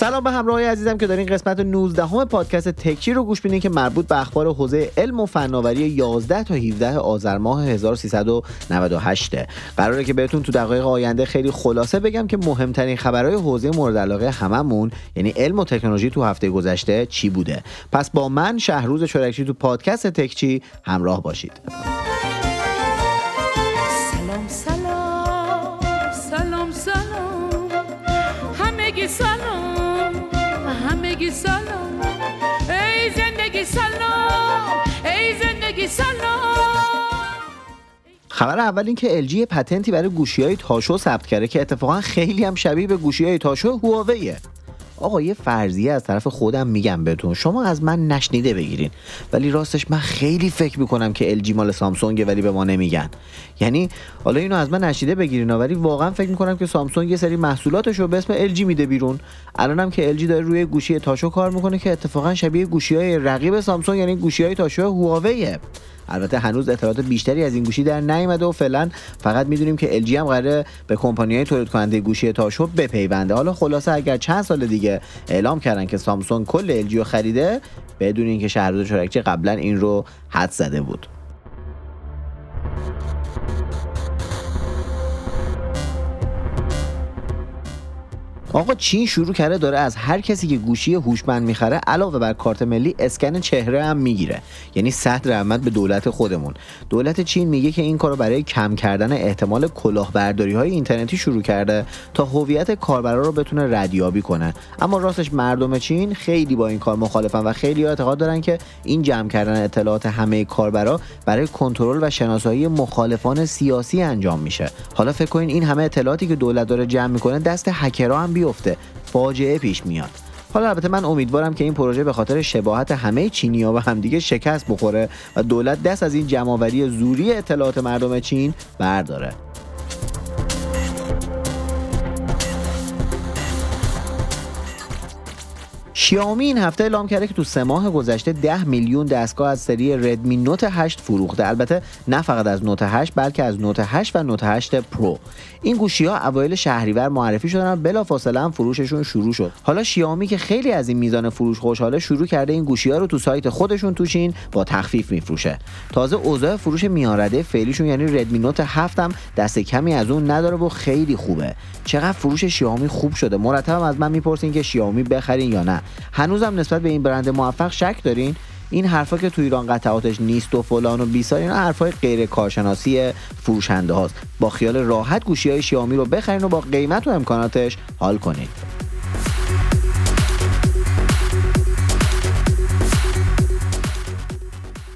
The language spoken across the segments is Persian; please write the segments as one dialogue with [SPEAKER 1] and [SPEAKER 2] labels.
[SPEAKER 1] سلام به همراهی عزیزم که دارین قسمت 19 همه پادکست تکچی رو گوش میدین که مربوط به اخبار حوزه علم و فناوری 11 تا 17 آذر ماه 1398 قراره که بهتون تو دقایق آینده خیلی خلاصه بگم که مهمترین خبرهای حوزه مورد علاقه هممون یعنی علم و تکنولوژی تو هفته گذشته چی بوده؟ پس با من شهروز چورکچی تو پادکست تکچی همراه باشید. خبر اول این که LG پتنتی برای گوشی های تاشو ثبت کرده که اتفاقا خیلی هم شبیه به گوشی های تاشو هواویه. آقا یه فرضیه از طرف خودم میگم بهتون. شما از من نشنیده بگیرین. ولی راستش من خیلی فکر می‌کنم که LG مال سامسونگه ولی به ما نمیگن. یعنی حالا اینو از من نشنیده بگیرین ولی واقعا فکر می‌کنم که سامسونگ یه سری محصولاتش رو به اسم LG میده بیرون. الانم که LG داره روی گوشی تاشو کار می‌کنه که اتفاقا شبیه گوشی های رقیب سامسونگ یعنی گوشی های تاشو هواویه. البته هنوز اطلاعات بیشتری از این گوشی در نیومده و فعلا فقط می‌دونیم که LG هم قراره به کمپانی های تولید کننده گوشی تاشو بپیونده. حالا خلاصه اگر چند سال دیگه اعلام کردن که سامسونگ کل LG رو خریده بدون اینکه شهرزاد چورکچی قبلا این رو حد زده بود. آقا چین شروع کرده داره از هر کسی که گوشی هوشمند می‌خره علاوه بر کارت ملی اسکن چهره هم می‌گیره. یعنی صد رحمت به دولت خودمون. دولت چین میگه که این کارو برای کم کردن احتمال کلاهبرداری های اینترنتی شروع کرده تا هویت کاربرا رو بتونه ردیابی کنه. اما راستش مردم چین خیلی با این کار مخالفن و خیلی اعتقاد دارن که این جمع کردن اطلاعات همه کاربرا برای کنترل و شناسایی مخالفان سیاسی انجام میشه. حالا فکر کنین این همه اطلاعاتی که دولت داره جمع می‌کنه دست هکرها هم بیفته. فاجعه پیش میاد. حالا البته من امیدوارم که این پروژه به خاطر شباهت همه چینیا و همدیگه شکست بخوره و دولت دست از این جمعآوری زوری اطلاعات مردم چین برداره. شیائومی این هفته اعلام کرده که تو سه ماه گذشته 10 میلیون دستگاه از سری ردمی نوت 8 فروخته. البته نه فقط از نوت 8 بلکه از نوت 8 و نوت 8 پرو این گوشی ها اوایل شهریور معرفی شدن و بلافاصله هم فروششون شروع شد. حالا شیائومی که خیلی از این میزان فروش خوشحاله شروع کرده این گوشی ها رو تو سایت خودشون تو چین با تخفیف میفروشه. تازه اوضاع فروش میانرده فعلیشون یعنی ردمی نوت 7 هم دست کمی از اون نداره و خیلی خوبه. چقدر فروش شیائومی خوب شده؟ مرتبم از من می‌پرسین که شیائومی بخرین یا نه. هنوزم نسبت به این برند موفق شک دارین؟ این حرفا که تو ایران قطعاتش نیست و فلان و بیسار اینا حرفای غیر کارشناسی فروشنده هاست. با خیال راحت گوشی های شیائومی رو بخرین و با قیمت و امکاناتش حال کنید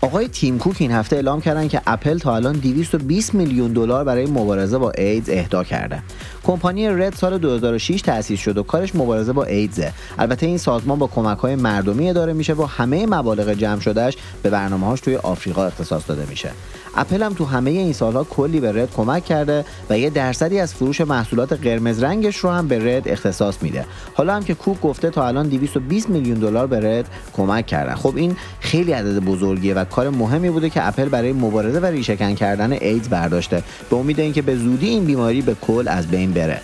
[SPEAKER 1] آقای تیم کوک این هفته اعلام کردن که اپل تا الان 220 میلیون دلار برای مبارزه با ایدز اهدا کرده. کمپانی رد سال 2006 تأسیس شد و کارش مبارزه با ایدزه. البته این سازمان با کمک های مردمی اداره میشه و همه مبالغ جمع شدهش به برنامه‌هاش توی آفریقا اختصاص داده میشه. اپل هم تو همه این سالها کلی به رد کمک کرده و یه درصدی از فروش محصولات قرمز رنگش رو هم به رد اختصاص میده. حالا هم که کوک گفته تا الان 220 میلیون دلار به رد کمک کردن. خب این خیلی عدد بزرگیه و کار مهمی بوده که اپل برای مبارزه و ریشهکن کردن ایدز برداشته به امید اینکه به زودی این بیماری به کل از بین بره.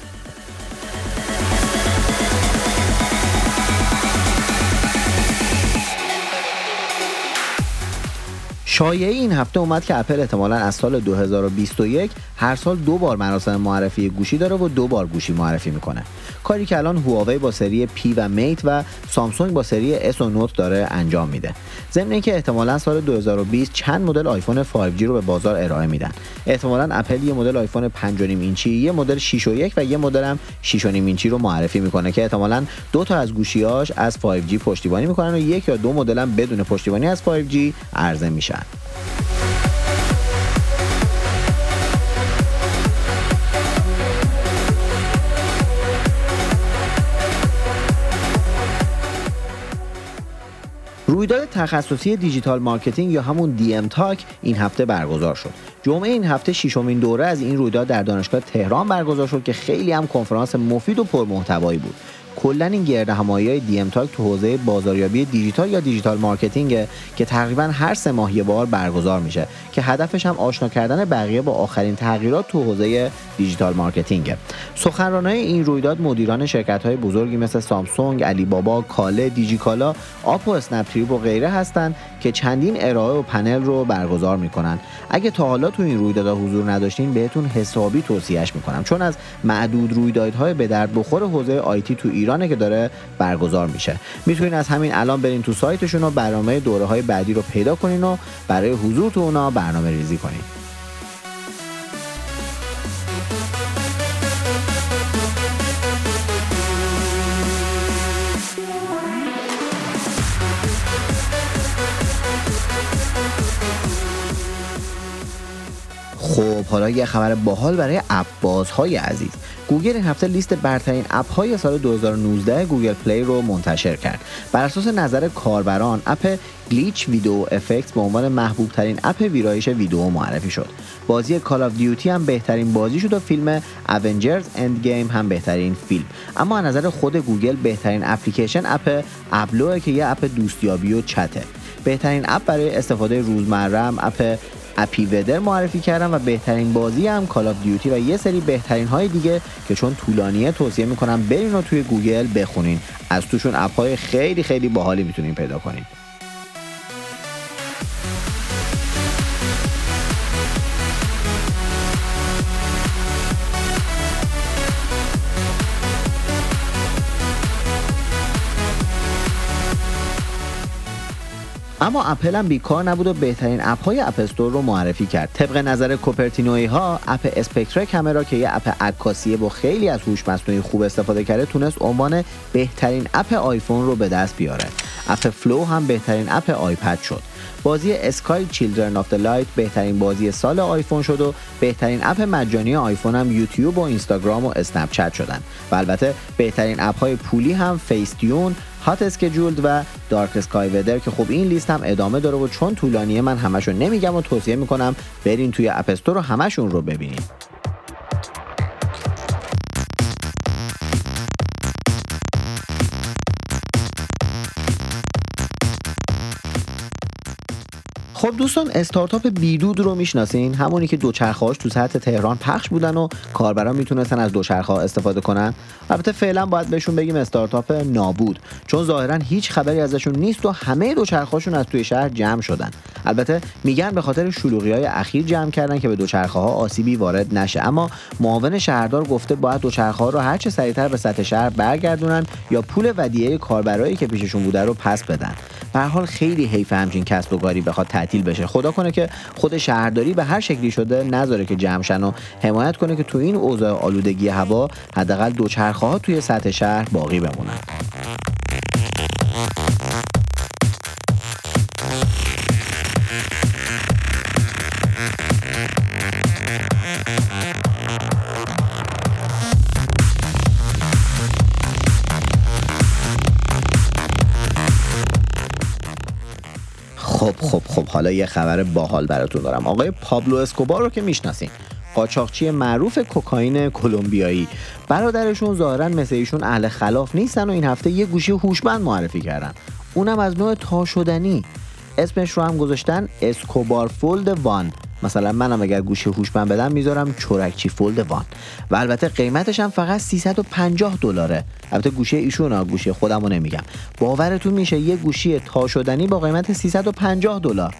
[SPEAKER 1] شایعه این هفته اومد که اپل احتمالا از سال 2021 هر سال دو بار مراسم معرفی گوشی داره و دو بار گوشی معرفی می‌کنه. کاری که الان هواوی با سری P و Mate و سامسونگ با سری S و Note داره انجام میده. ضمن اینکه احتمالا سال 2020 چند مدل آیفون 5G رو به بازار ارائه میدن. احتمالا اپل یه مدل آیفون 5.5 اینچی یه مدل 6 و 1 و یه مدل هم 6 و نیم اینچی رو معرفی می‌کنه که احتمالا دو تا از گوشیاش از 5G پشتیبانی می‌کنن و یک یا دو مدل هم بدون پشتیبانی از 5G عرضه میشن. رویداد تخصصی digital marketing یا همون DM Talk این هفته برگزار شد. جمعه این هفته ششمین دوره از این رویداد در دانشگاه تهران برگزار شد که خیلی هم کنفرانس مفید و پرمحتوایی بود. کلا این گرد همایی های DM Talk تو حوزه بازاریابی دیجیتال یا digital marketing که تقریبا هر سه ماه یه بار برگزار میشه که هدفش هم آشنا کردن بقیه با آخرین تغییرات تو حوزه digital marketing. سخنرانای این رویداد مدیران شرکت های بزرگی مثل سامسونگ، علی بابا، کاله، دیجیکالا، آپ و اسنپ و غیره هستند که چندین ارائه و پنل رو برگزار می‌کنن. اگه تا حالا تو این رویدادها حضور نداشتین بهتون حسابی توصیهش می‌کنم. چون از معدود رویدادهای به درد بخور حوزه IT تو ایرانه که داره برگزار میشه. می‌تونین از همین الان برین تو سایتشون و برنامه دوره های بعدی رو پیدا کنین و برای حضور تو اونا برنامه ریزی کنین. خب حالا یه خبر باحال برای اپ بازهای عزیز. گوگل این هفته لیست برترین اپ های سال 2019 Google Play رو منتشر کرد. بر اساس نظر کاربران اپ Glitch Video Effect به عنوان محبوب ترین اپ ویرایش ویدیو معرفی شد. بازی Call of Duty هم بهترین بازی شد و فیلم Avengers Endgame هم بهترین فیلم. اما از نظر خود گوگل بهترین اپلیکیشن اپ Ablo ـه که یه اپ دوستیابی و چته. بهترین اپ برای استفاده روزمره اپ Appy Weather معرفی کردن و بهترین بازی هم Call of Duty و یه سری بهترین های دیگه که چون طولانیه توصیه می‌کنم برین رو توی گوگل بخونین. از توشون اپ های خیلی خیلی باحالی می‌تونین پیدا کنین. اما اپل هم بیکار نبود و بهترین اپ های App Store رو معرفی کرد. طبق نظر کوپرتینوی ها اپ Spectre Camera که یه اپ عکاسیه با خیلی از هوش مصنوعی خوب استفاده کرده تونست عنوان بهترین اپ آیفون رو به دست بیاره. اپ Flow هم بهترین اپ آیپد شد. بازی Sky Children of Light بهترین بازی سال آیفون شد و بهترین اپ مجانی آیفون هم یوتیوب و اینستاگرام و اسنپ چت شدن. و البته بهترین اپ های پولی هم Facetune هات اسکجولد و دارک اسکای ودر که خب این لیست هم ادامه داره و چون طولانیه من همشون نمیگم و توصیه می‌کنم برین توی اپستور رو همشون رو ببینین. خب دوستان استارتاپ بیدود رو می‌شناسین؟ همونی که دوچرخه‌هاش تو سطح تهران پخش بودن و کاربران می‌تونستن از دوچرخه استفاده کنن. البته فعلا باید بهشون بگیم استارتاپ نابود چون ظاهرا هیچ خبری ازشون نیست و همه دوچرخه‌هاشون از توی شهر جمع شدن. البته میگن به خاطر شلوغی های اخیر جمع کردن که به دوچرخه ها آسیبی وارد نشه. اما معاون شهردار گفته باید دوچرخه ها رو هر چه سریعتر به سطح شهر برگردونن یا پول ودیعه کاربرایی که پیششون بوده رو پس بدن. به حال خیلی حیف همچین کسب و کاری بخواد تعطیل بشه. خدا کنه که خود شهرداری به هر شکلی شده نذاره که جمع و حمایت کنه که تو این اوضاع آلودگی هوا حداقل دوچرخه ها توی سطح شهر باقی بمونن. خب خب خب حالا یه خبر باحال براتون دارم. آقای پابلو اسکوبار رو که می‌شناسین قاچاقچی معروف کوکائین کلمبیایی. برادرشون ظاهرا مثل ایشون اهل خلاف نیستن و این هفته یه گوشی هوشمند معرفی کردن. اونم از نوع تا شدنی اسمش رو هم گذاشتن اسکوبار فولد وان. مثلا منم اگر گوشی هوشمند بدم می‌ذارم چورکچی فولد وان. و البته قیمتش هم فقط 350 دلاره. البته گوشی ایشون ها گوشی خودمو نمیگم. باورتون میشه یه گوشی تا شدنی با قیمت 350 دلار.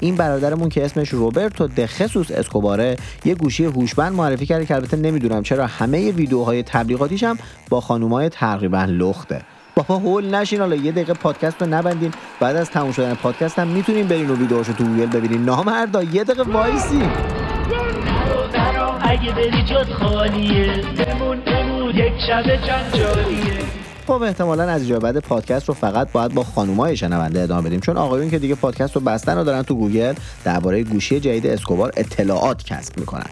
[SPEAKER 1] این برادرمون که اسمش روبرتو دخسوس اسکوباره یه گوشی هوشمند معرفی کرده که البته نمی‌دونم چرا همه ویدیوهای تبلیغاتیش هم با خانومای تقریبا لخته. بابا هول نشین. حالا یه دقیقه پادکست رو نبندین. بعد از تموم شدن پادکست هم می‌تونین برین و ویدیوهاشو تو گوگل ببینین. نامردا یه دقیقه وایسی. اگه بری خالیه خب احتمالا از اینجا بعد پادکست رو فقط باید با خانومای شنونده ادامه بدیم. چون آقایون که دیگه پادکست رو بستن و دارن تو گوگل درباره گوشی جدید اسکوبار اطلاعات کسب می‌کنن.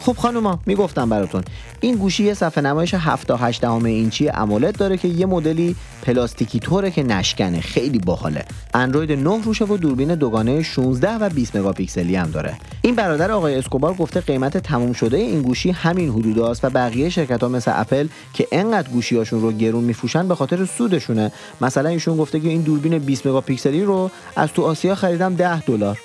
[SPEAKER 1] خب خانوما می‌گفتم براتون این گوشی یه صفحه نمایش 7 تا 8 اینچی امولد داره که یه مدلی پلاستیکی طوره که نشکنه خیلی باحاله. اندروید 9 روشه و دوربین دوگانه 16 و 20 مگاپیکسلی هم داره. این برادر آقای اسکوبار گفته قیمت تموم شده این گوشی همین حدوداست و بقیه شرکت ها مثل اپل که انقدر گوشیاشون رو گرون میفروشن به خاطر سودشونه. مثلا ایشون گفته که این دوربین 20 مگاپیکسلی رو از تو آسیا خریدم 10 دلار.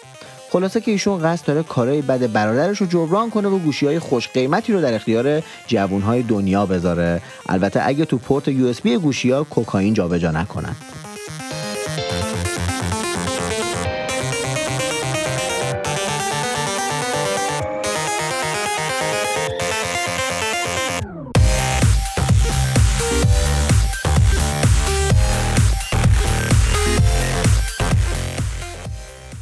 [SPEAKER 1] خلاصه که ایشون قصد داره کارهای بد برادرش رو جبران کنه و گوشی های خوش قیمتی رو در اختیار جوون های دنیا بذاره. البته اگه تو پورت یو اس بی گوشی ها کوکائین جابجا نکنن.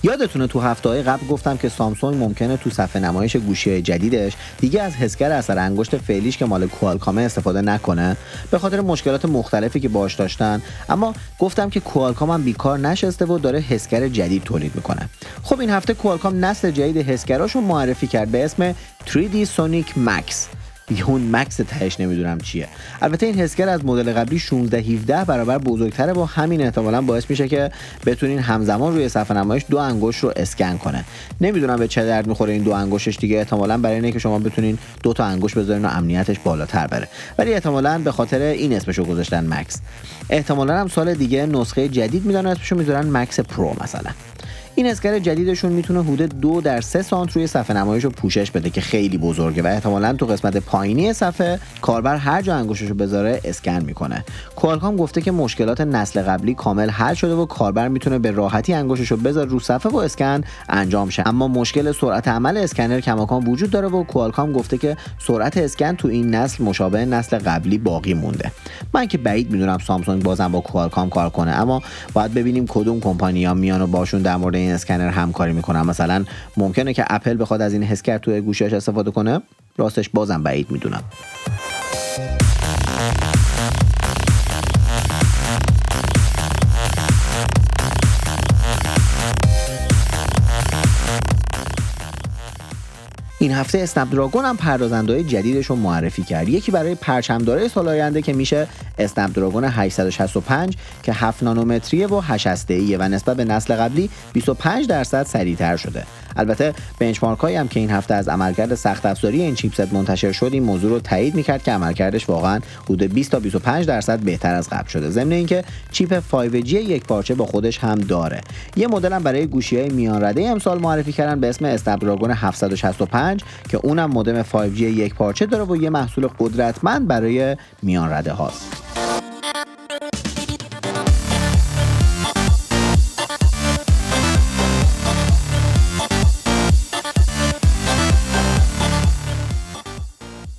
[SPEAKER 1] یادتونه تو هفته قبل گفتم که سامسونگ ممکنه تو صفحه نمایش گوشی جدیدش دیگه از حسگر اثر انگشت فعلیش که مال کوالکام استفاده نکنه به خاطر مشکلات مختلفی که باش داشتن. اما گفتم که کوالکام هم بیکار نشسته و داره حسگر جدید تولید می‌کنه. خب این هفته کوالکام نسل جدید حسگراشو معرفی کرد به اسم 3D Sonic Max. اون مکس تهش نمی‌دونم چیه. البته این حسگر از مدل قبلی 16 17 برابر بزرگتره و همین احتمالا باعث میشه که بتونین همزمان روی صفحه نمایش دو انگشت رو اسکن کنه. نمی‌دونم به چه درد می‌خوره این دو انگشتش دیگه احتمالا برای اینه که شما بتونین دو تا انگشت بذارین و امنیتش بالاتر بره. ولی احتمالا به خاطر این اسمشو گذاشتن Max. احتمالا هم سال دیگه نسخه جدید میدن اسمشو می‌ذارن Max Pro مثلا. این اسکنر جدیدشون می‌تونه حدود دو در سه سانت روی صفحه نمایش رو پوشش بده که خیلی بزرگه و احتمالا تو قسمت پایینی صفحه کاربر هر جا انگشتش رو بذاره اسکن می‌کنه. کوالکام گفته که مشکلات نسل قبلی کامل حل شده و کاربر می‌تونه به راحتی انگشتش رو بذاره رو صفحه و اسکن انجام شه. اما مشکل سرعت عمل اسکنر کماکان وجود داره و کوالکام گفته که سرعت اسکن تو این نسل مشابه نسل قبلی باقی مونده. من که بعید می‌دونم سامسونگ بازم با کوالکام کار کنه اما باید ببینیم کدوم کمپانی‌ها میان و باشون در مورد این اسکنر همکاری می‌کنن مثلا ممکنه که اپل بخواد از این حسگر توی گوشیش استفاده کنه؟ راستش بازم بعید می‌دونم. این هفته اسنپ دراگون هم پردازنده جدیدش رو معرفی کرد. یکی برای پرچمدارای سال آینده که میشه اسنپ دراگون 865 که 7 نانومتریه و 8 هسته و نسبت به نسل قبلی 25 درصد سریعتر شده. البته بنچمارک هایی هم که این هفته از عملکرد سخت افزاری این چیپست منتشر شد این موضوع رو تایید می‌کرد که عملکردش واقعا حدود 20 تا 25 درصد بهتر از قبل شده. ضمن اینکه چیپ 5G یک پارچه با خودش هم داره. یه مدل هم برای گوشی های میان رده امسال معرفی کردن به اسم اسنپ دراگون 765 که اونم مودم 5G یک پارچه داره و یه محصول قدرتمند برای میان رده هاست.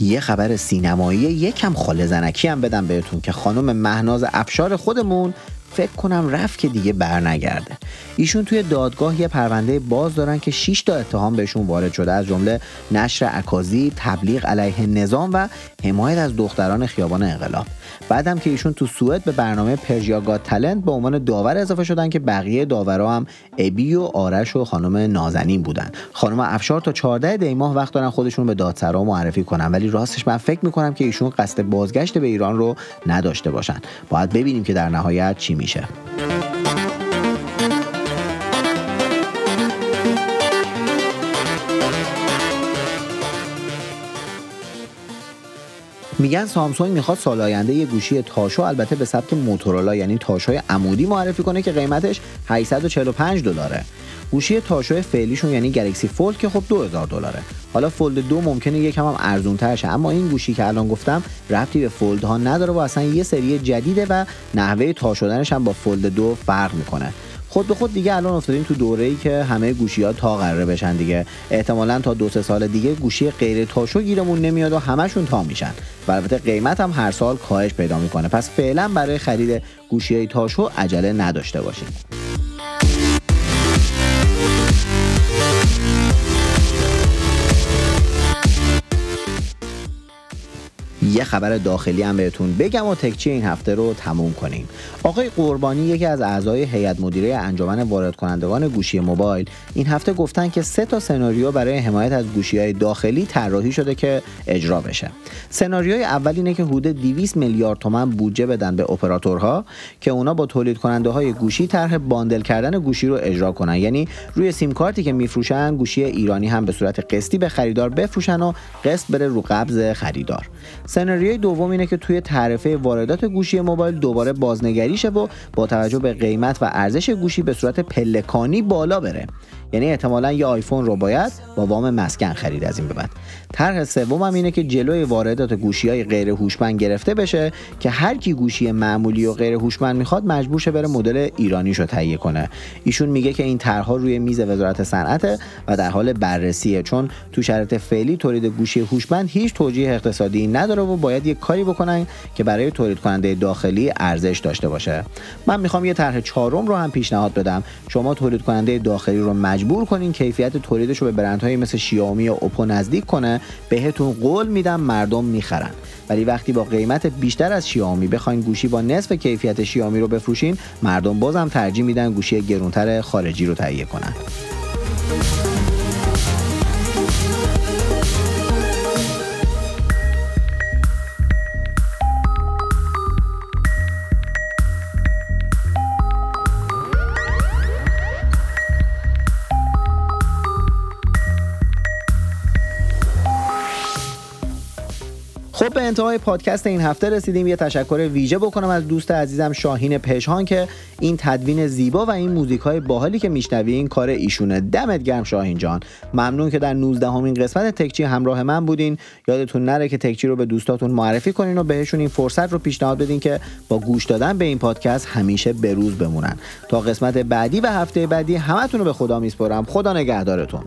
[SPEAKER 1] یه خبر سینمایی یکم خاله زنکی هم بدم بهتون که خانم مهناز افشار خودمون فکر کنم رفت که دیگه برنگرده ایشون توی دادگاه یه پرونده باز دارن که 6 تا اتهام بهشون وارد شده از جمله نشر عکازی، تبلیغ علیه نظام و حمایت از دختران خیابان انقلاب. بعدم که ایشون تو سوئد به برنامه پرژیا تلنت به عنوان داور اضافه شدن که بقیه داورا هم ابی و آرش و خانم نازنین بودن. خانم افشار تا 14 دی ماه وقت دارن خودشون به دادسرا معرفی کنن ولی راستش من فکر می‌کنم که ایشون قصد بازگشت به ایران رو نداشته باشن. باید ببینیم که در نهایت چی میشه. میگن سامسونگ می‌خواد سال آینده یه گوشی تاشو البته به سبک موتورولا یعنی تاشوی عمودی معرفی کنه که قیمتش 845 دلاره گوشی تاشو فعلیشون یعنی گلکسی فولد که خب 2000 دلاره. حالا فولد دو ممکنه یکم هم ارزون شه اما این گوشی که الان گفتم ربطی به فولد ها نداره و اصلا یه سری جدیده و نحوه تا شدنش هم با فولد دو فرق می‌کنه. خود به خود دیگه الان افتادیم تو دوره ای که همه گوشی ها تا قراره بشن دیگه. احتمالا تا دو سه سال دیگه گوشی غیر تاشو گیرمون نمیاد و همشون تا میشن. و البته قیمت هم هر سال کاهش پیدا می‌کنه. پس فعلا برای خرید گوشی های تاشو عجله نداشته باشید یه خبر داخلی هم بهتون بگم و تکچی این هفته رو تموم کنیم. آقای قربانی یکی از اعضای هیئت مدیره انجمن وارد کنندگان گوشی موبایل این هفته گفتن که سه تا سناریو برای حمایت از گوشی های داخلی طراحی شده که اجرا بشه. سناریوی اول اینه که حدود 200 میلیارد تومن بودجه بدن به اپراتورها که اونا با تولید کننده های گوشی طرح باندل کردن گوشی رو اجرا کنن. یعنی روی سیم کارتی که میفروشن گوشی ایرانی هم به صورت قسطی به خریدار بفروشن و قسط بره رو قبض خریدار. سناریوی دوم اینه که توی تعرفه واردات گوشی موبایل دوباره بازنگری شه و با توجه به قیمت و ارزش گوشی به صورت پلکانی بالا بره. یعنی احتمالا یه آیفون رو باید با وام مسکن خرید از این به بعد. طرح سوم هم اینه که جلوی واردات گوشی های غیر هوشمند گرفته بشه که هر کی گوشی معمولی و غیر هوشمند می‌خواد مجبور شه بره مدل ایرانی رو تهیه کنه. ایشون میگه که این طرحها روی میز وزارت صنعت و در حال بررسیه چون تو شرایط فعلی تولید گوشی هوشمند هیچ توجیه اقتصادی نداره و باید یه کاری بکنن که برای تولید کننده داخلی ارزش داشته باشه. من می‌خوام یه طرح چهارم رو هم پیشنهاد بدم. شما تولید کننده داخلی رو کنین کیفیت تولیدش رو به برندهایی مثل شیائومی یا اوپو نزدیک کنه بهتون قول میدم مردم می‌خرن. ولی وقتی با قیمت بیشتر از شیائومی بخواین گوشی با نصف کیفیت شیائومی رو بفروشین مردم بازم ترجیح میدن گوشی گرونتر خارجی رو تهیه کنن. به انتهای پادکست این هفته رسیدیم. یه تشکر ویژه بکنم از دوست عزیزم شاهین پژهان که این تدوین زیبا و این موزیک های باحالی که میشنوی این کار ایشونه. دمت گرم شاهین جان. ممنون که در 19 همین قسمت تکچی همراه من بودین. یادتون نره که تکچی رو به دوستاتون معرفی کنین و بهشون این فرصت رو پیشنهاد بدین که با گوش دادن به این پادکست همیشه بروز بمونن. تا قسمت بعدی و هفته بعدی همتون رو به خدا میسپرم خدا نگهدارتون.